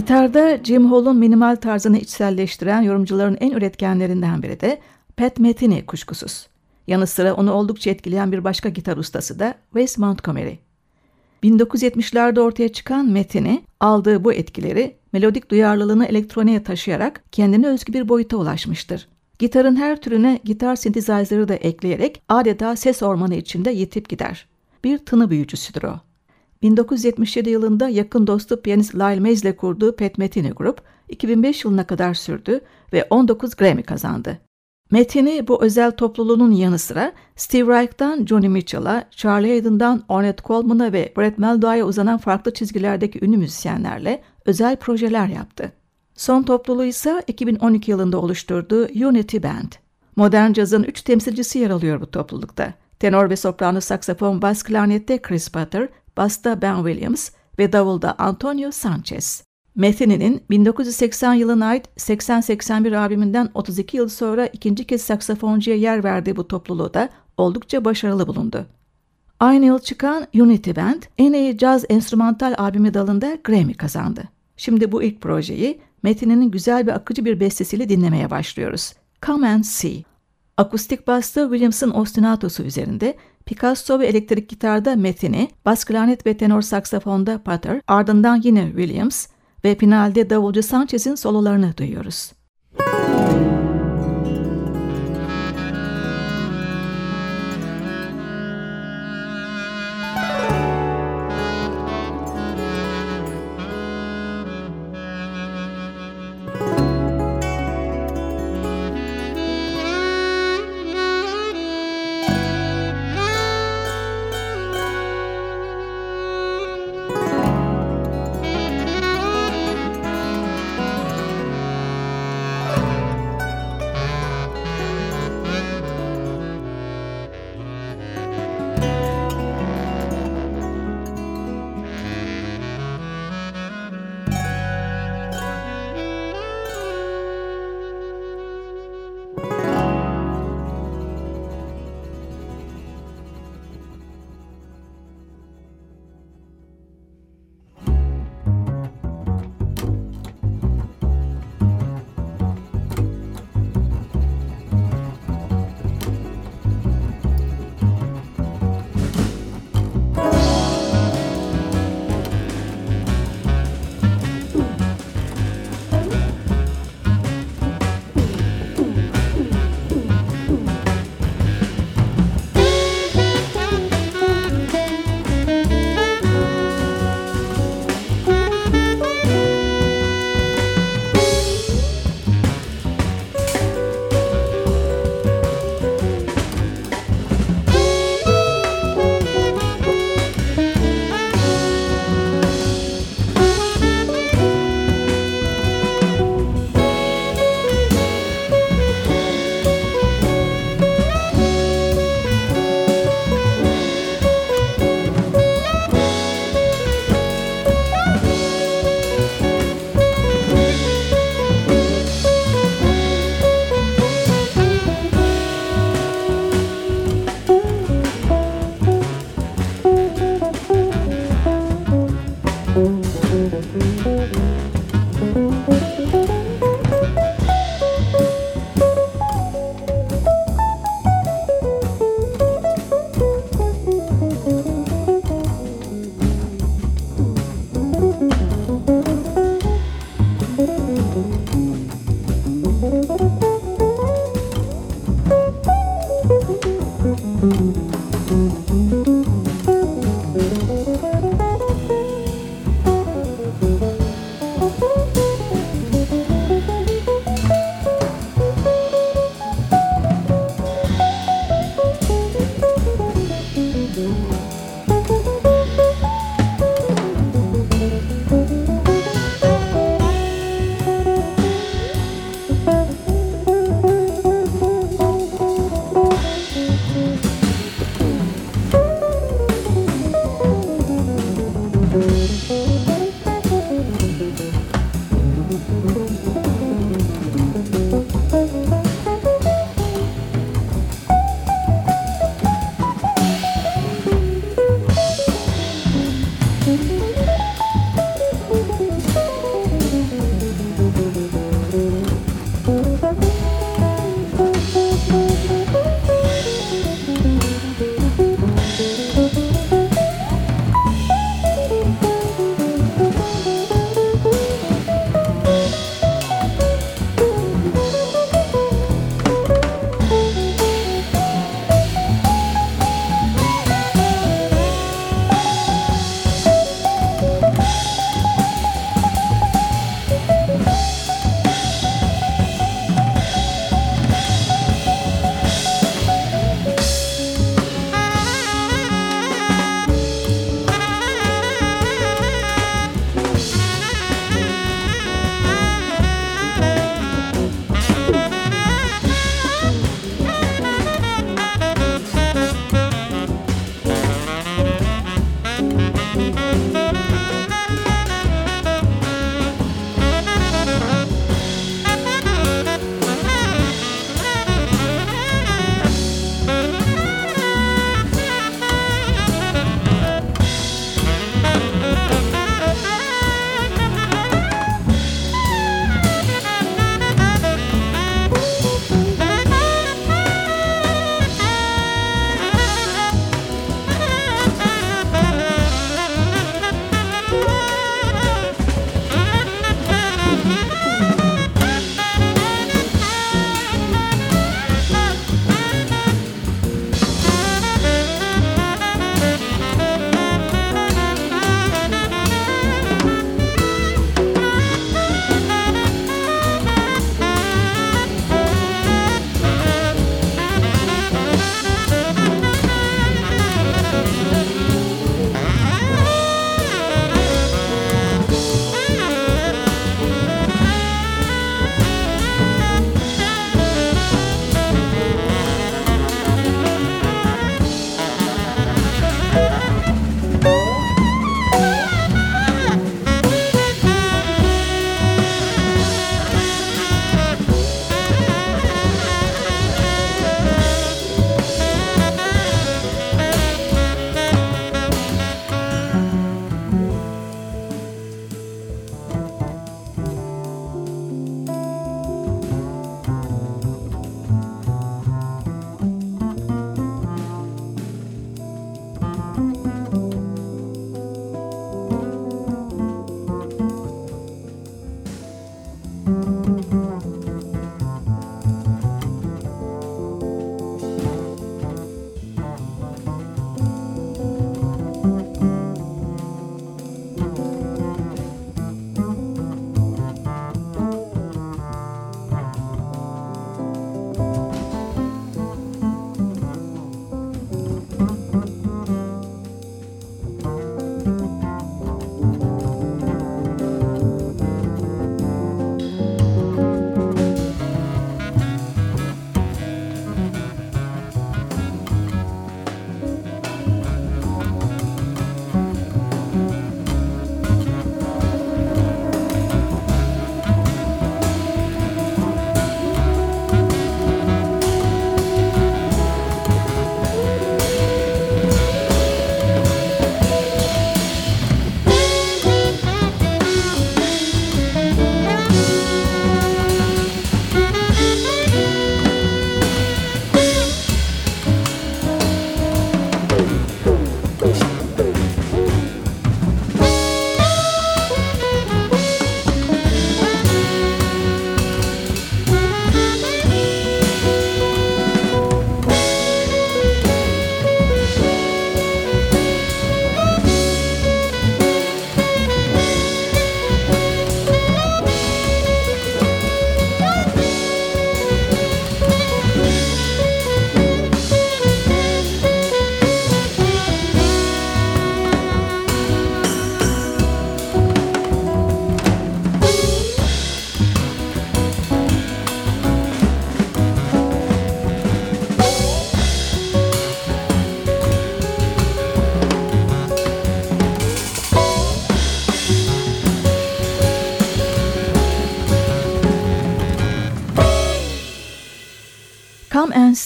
Gitarda Jim Hall'un minimal tarzını içselleştiren yorumcuların en üretkenlerinden biri de Pat Metheny kuşkusuz. Yanı sıra onu oldukça etkileyen bir başka gitar ustası da Wes Montgomery. 1970'lerde ortaya çıkan Metheny aldığı bu etkileri melodik duyarlılığını elektroniğe taşıyarak kendine özgü bir boyuta ulaşmıştır. Gitarın her türüne gitar sintezayzeri de ekleyerek adeta ses ormanı içinde yetip gider. Bir tını büyücüsüdür o. 1977 yılında yakın dostu piyanist Lyle Mays ile kurduğu Pat Metheny Grup 2005 yılına kadar sürdü ve 19 Grammy kazandı. Metheny bu özel topluluğunun yanı sıra Steve Reich'tan Johnny Mitchell'a, Charlie Hayden'dan Ornette Coleman'a ve Brett Meldau'ya uzanan farklı çizgilerdeki ünlü müzisyenlerle özel projeler yaptı. Son topluluğu ise 2012 yılında oluşturduğu Unity Band. Modern cazın üç temsilcisi yer alıyor bu toplulukta. Tenor ve soprano saksafon bas klarnette Chris Potter, basta Ben Williams ve davulda Antonio Sanchez. Metheny'nin 1980 yılına ait 80-81 albümünden 32 yıl sonra ikinci kez saksafoncuya yer verdiği bu topluluğu da oldukça başarılı bulundu. Aynı yıl çıkan Unity Band en iyi caz enstrümantal albümü dalında Grammy kazandı. Şimdi bu ilk projeyi Metin'in güzel ve akıcı bir bestesiyle dinlemeye başlıyoruz. Come and See. Akustik basta Williams'ın ostinatosu üzerinde, Picasso ve elektrik gitarda Metin'i, bas klarnet ve tenor saksafonda Potter, ardından yine Williams ve finalde davulcu Sanchez'in sololarını duyuyoruz.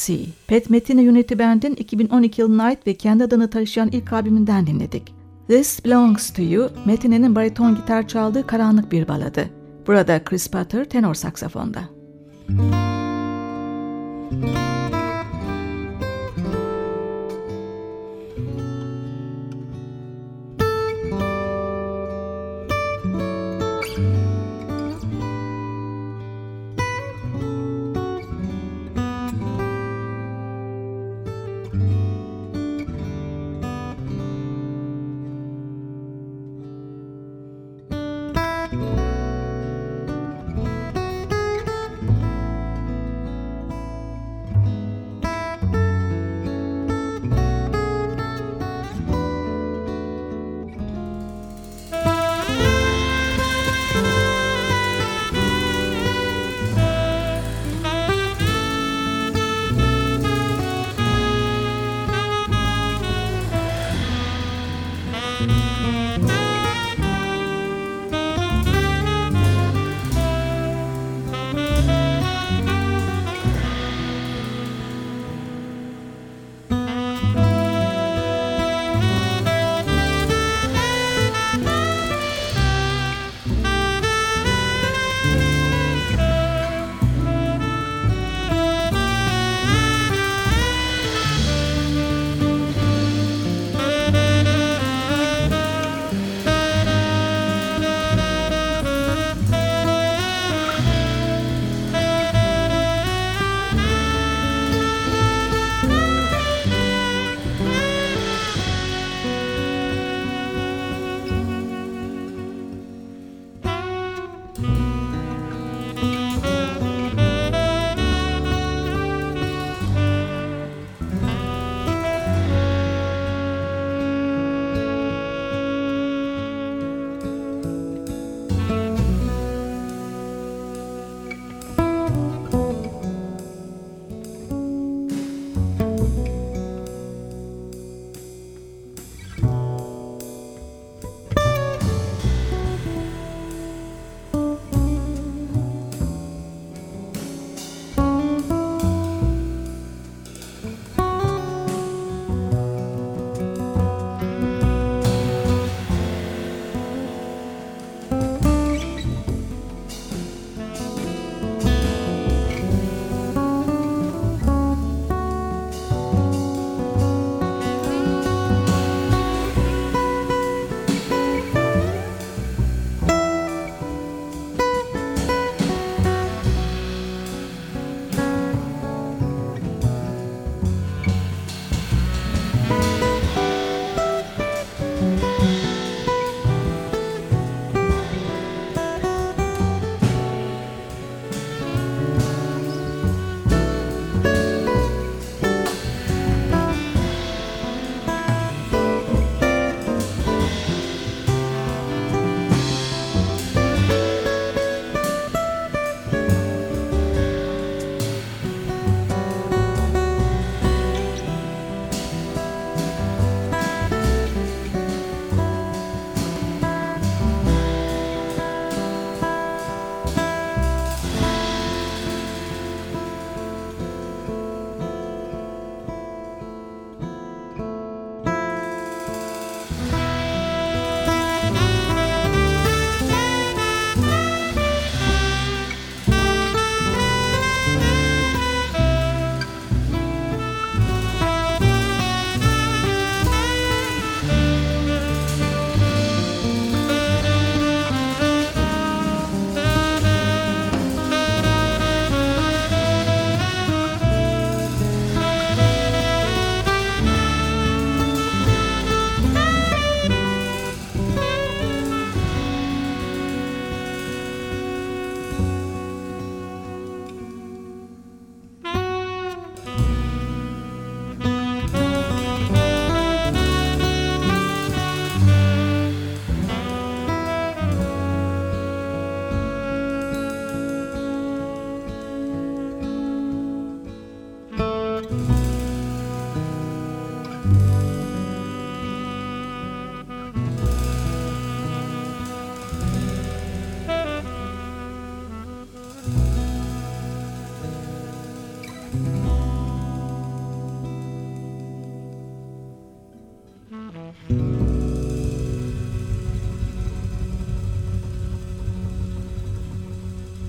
See, Pat Metheny Unity Band'in 2012 yılına ait ve kendi adını taşıyan ilk albümünden dinledik. This Belongs to You, Metheny'nin bariton gitar çaldığı karanlık bir baladı. Burada Chris Potter tenor saksafonda. Müzik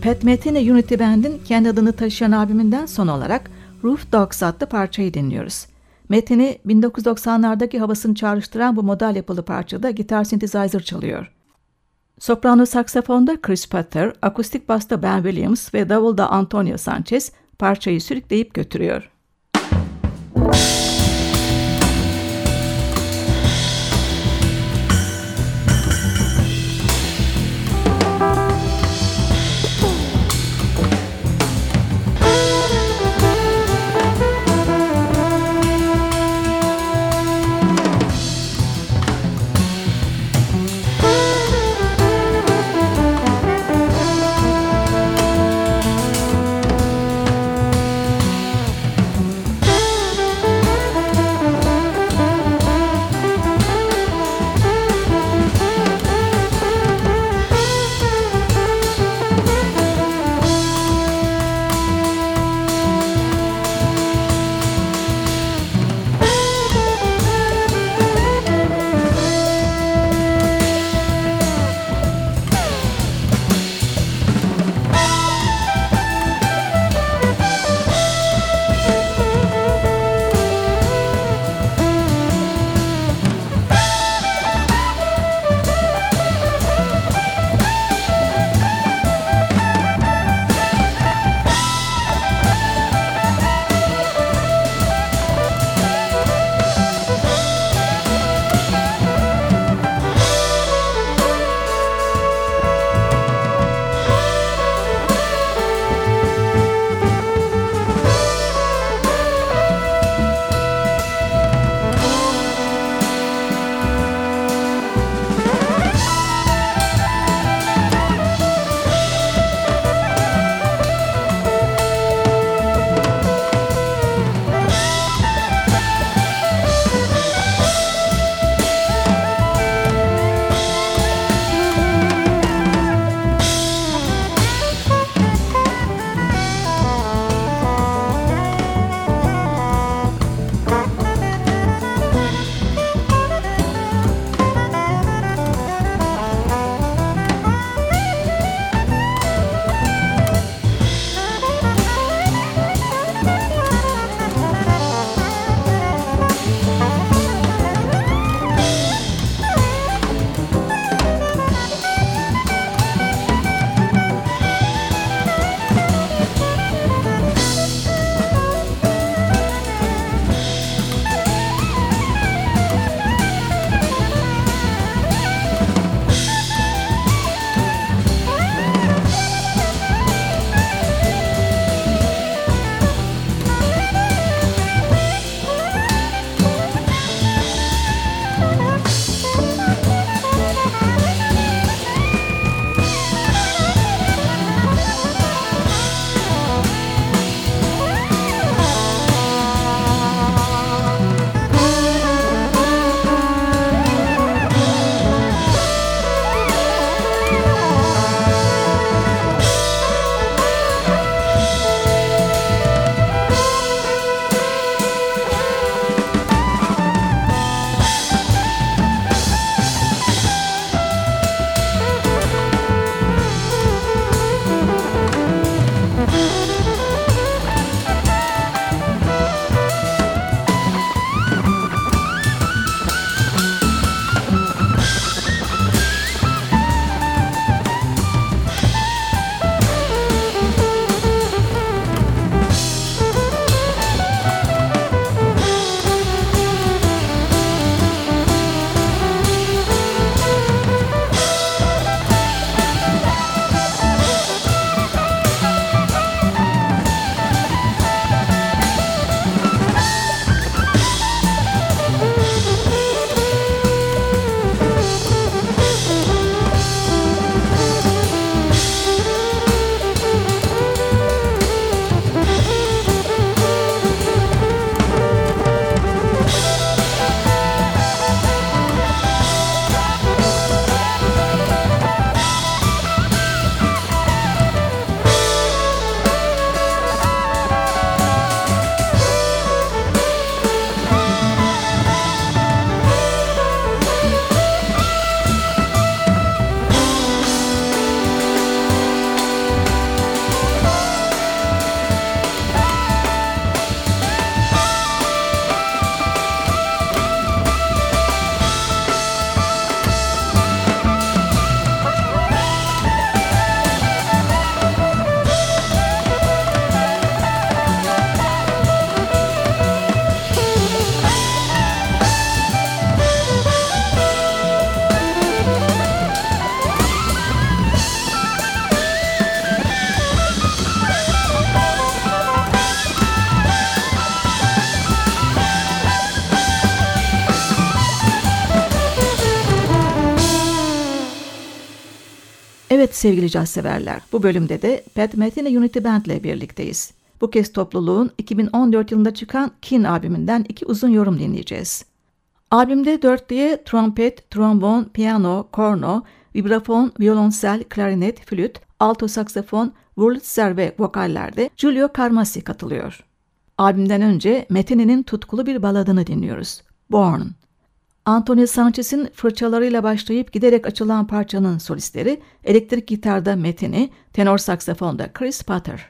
Pat Metheny Unity Band'in kendi adını taşıyan albümünden son olarak Roof Dogs adlı parçayı dinliyoruz. Metheny 1990'lardaki havasını çağrıştıran bu model yapılı parçada gitar synthesizer çalıyor. Soprano saksafonda Chris Potter, akustik basta Ben Williams ve davulda Antonio Sanchez parçayı sürükleyip götürüyor. Evet sevgili caz severler, bu bölümde de Pat Metheny Unity Band ile birlikteyiz. Bu kez topluluğun 2014 yılında çıkan Kin albümünden iki uzun yorum dinleyeceğiz. Albümde dörtlüye trompet, trombon, piyano, korno, vibrafon, violonsel, klarinet, flüt, alto saksafon, Wurlitzer ve vokallerde Giulio Carmassi katılıyor. Albümden önce Metin'in tutkulu bir baladını dinliyoruz. Born. Antonio Sanchez'in fırçalarıyla başlayıp giderek açılan parçanın solistleri elektrik gitarda Metin'i, tenor saksafonda Chris Potter.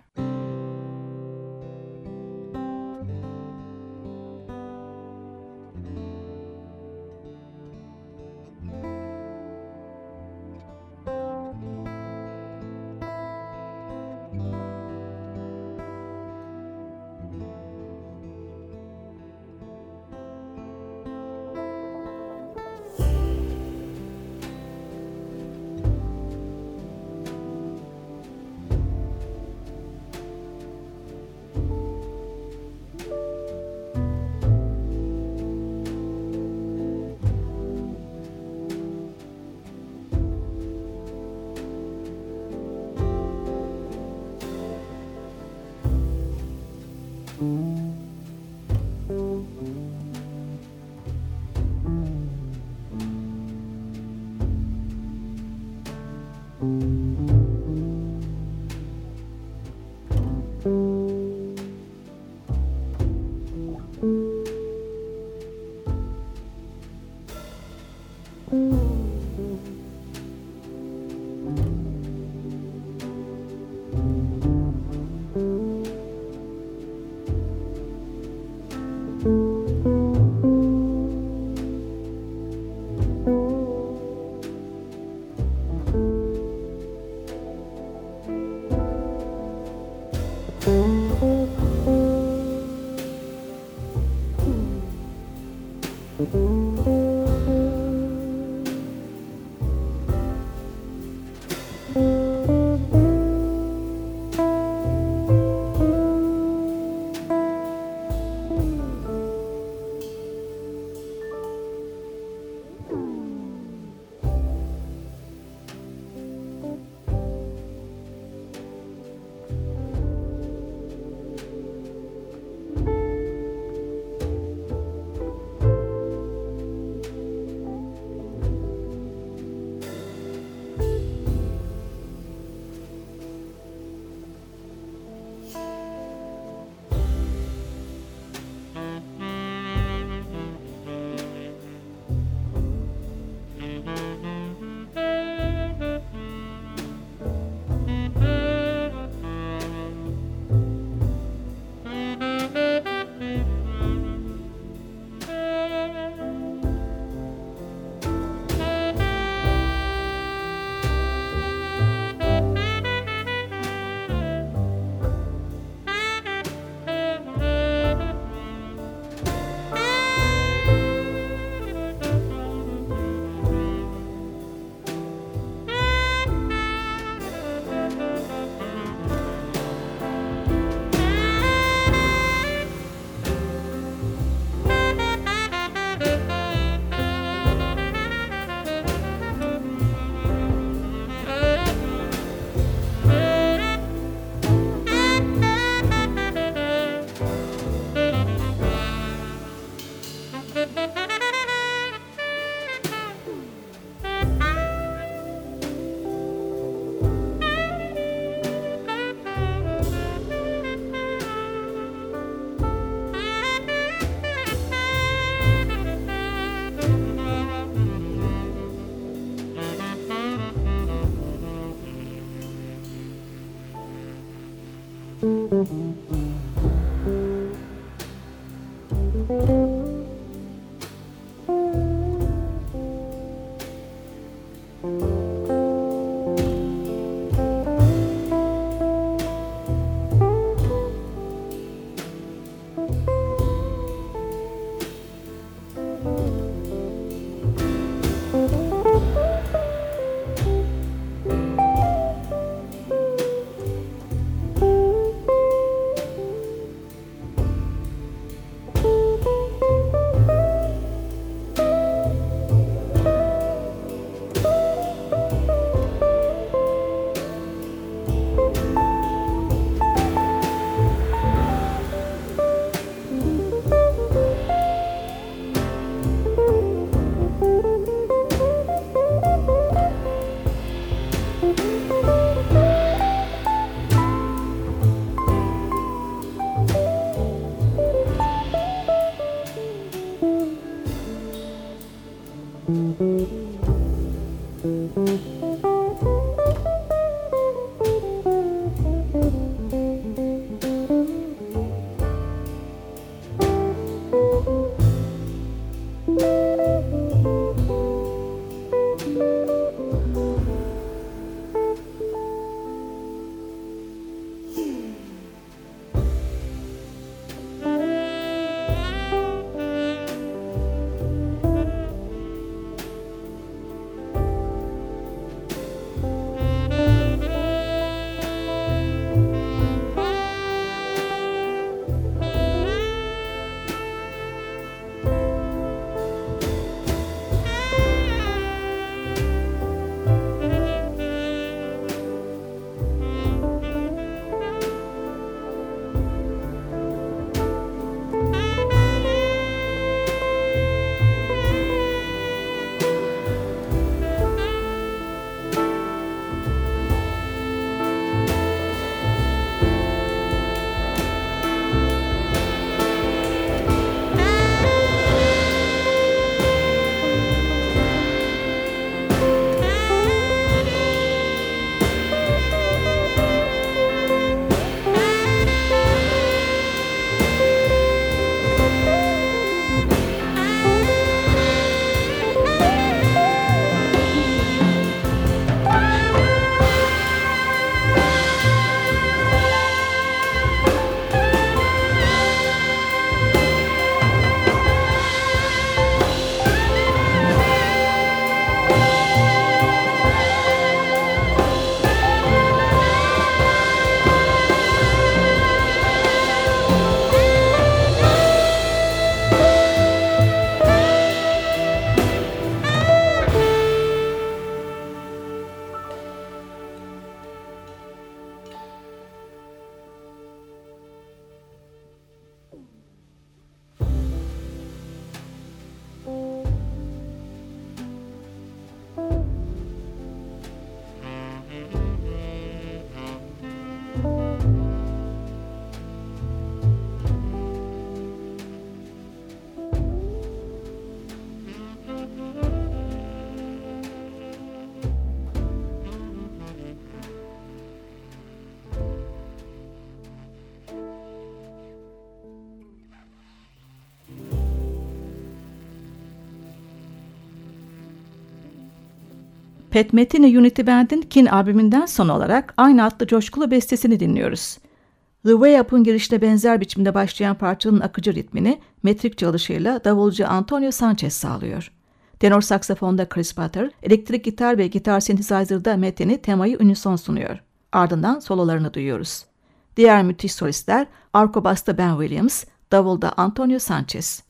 Pat Metheny Unity Band'in Kin albümünden son olarak aynı adlı coşkulu bestesini dinliyoruz. The Way Up'ın girişte benzer biçimde başlayan parçanın akıcı ritmini metrik çalışıyla davulcu Antonio Sanchez sağlıyor. Tenor saksafonda Chris Potter, elektrik gitar ve gitar synthesizer'da Metheny temayı unison sunuyor. Ardından sololarını duyuyoruz. Diğer müthiş solistler arko basta Ben Williams, davulda Antonio Sanchez.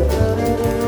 Música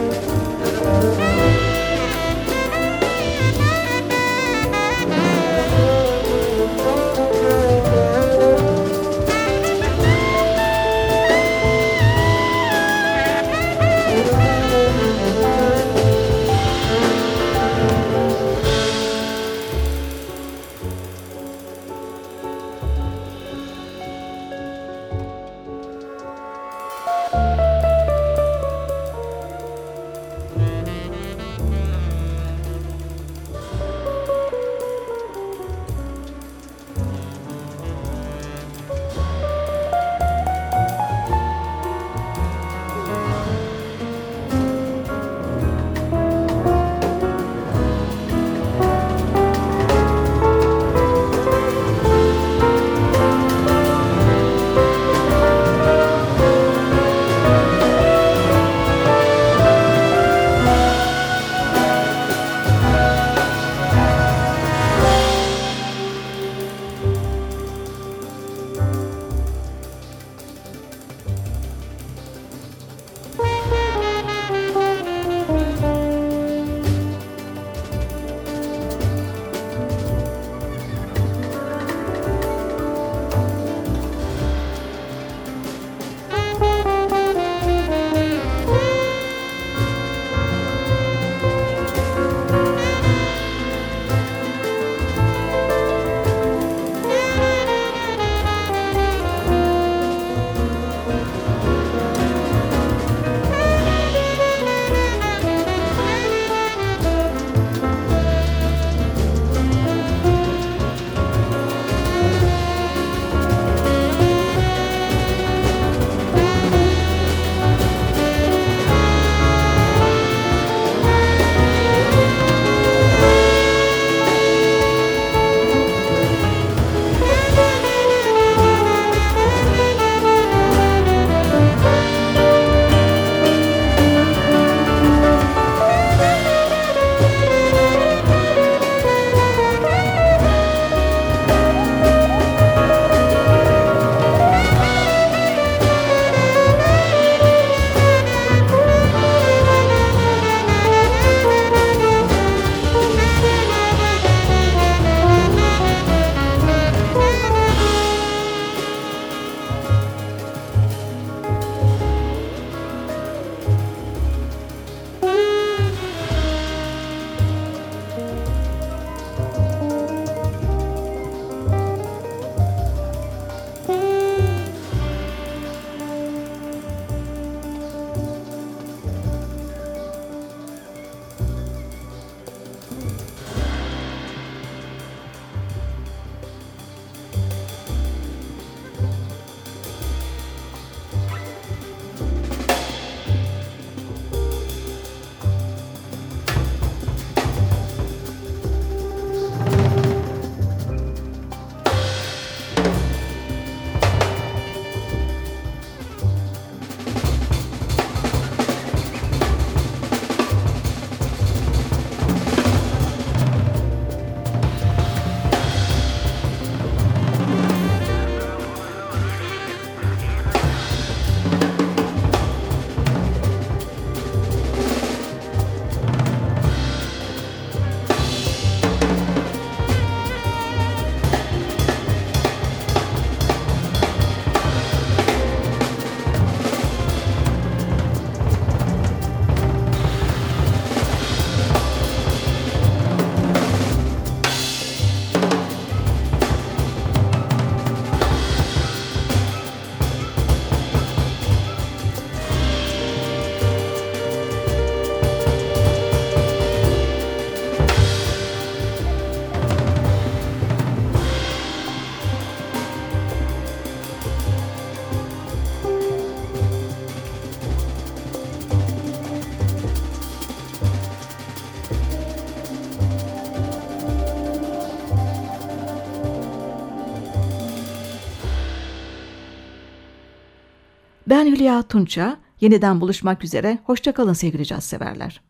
Hülya Tunça. Yeniden buluşmak üzere. Hoşçakalın sevgili caz severler.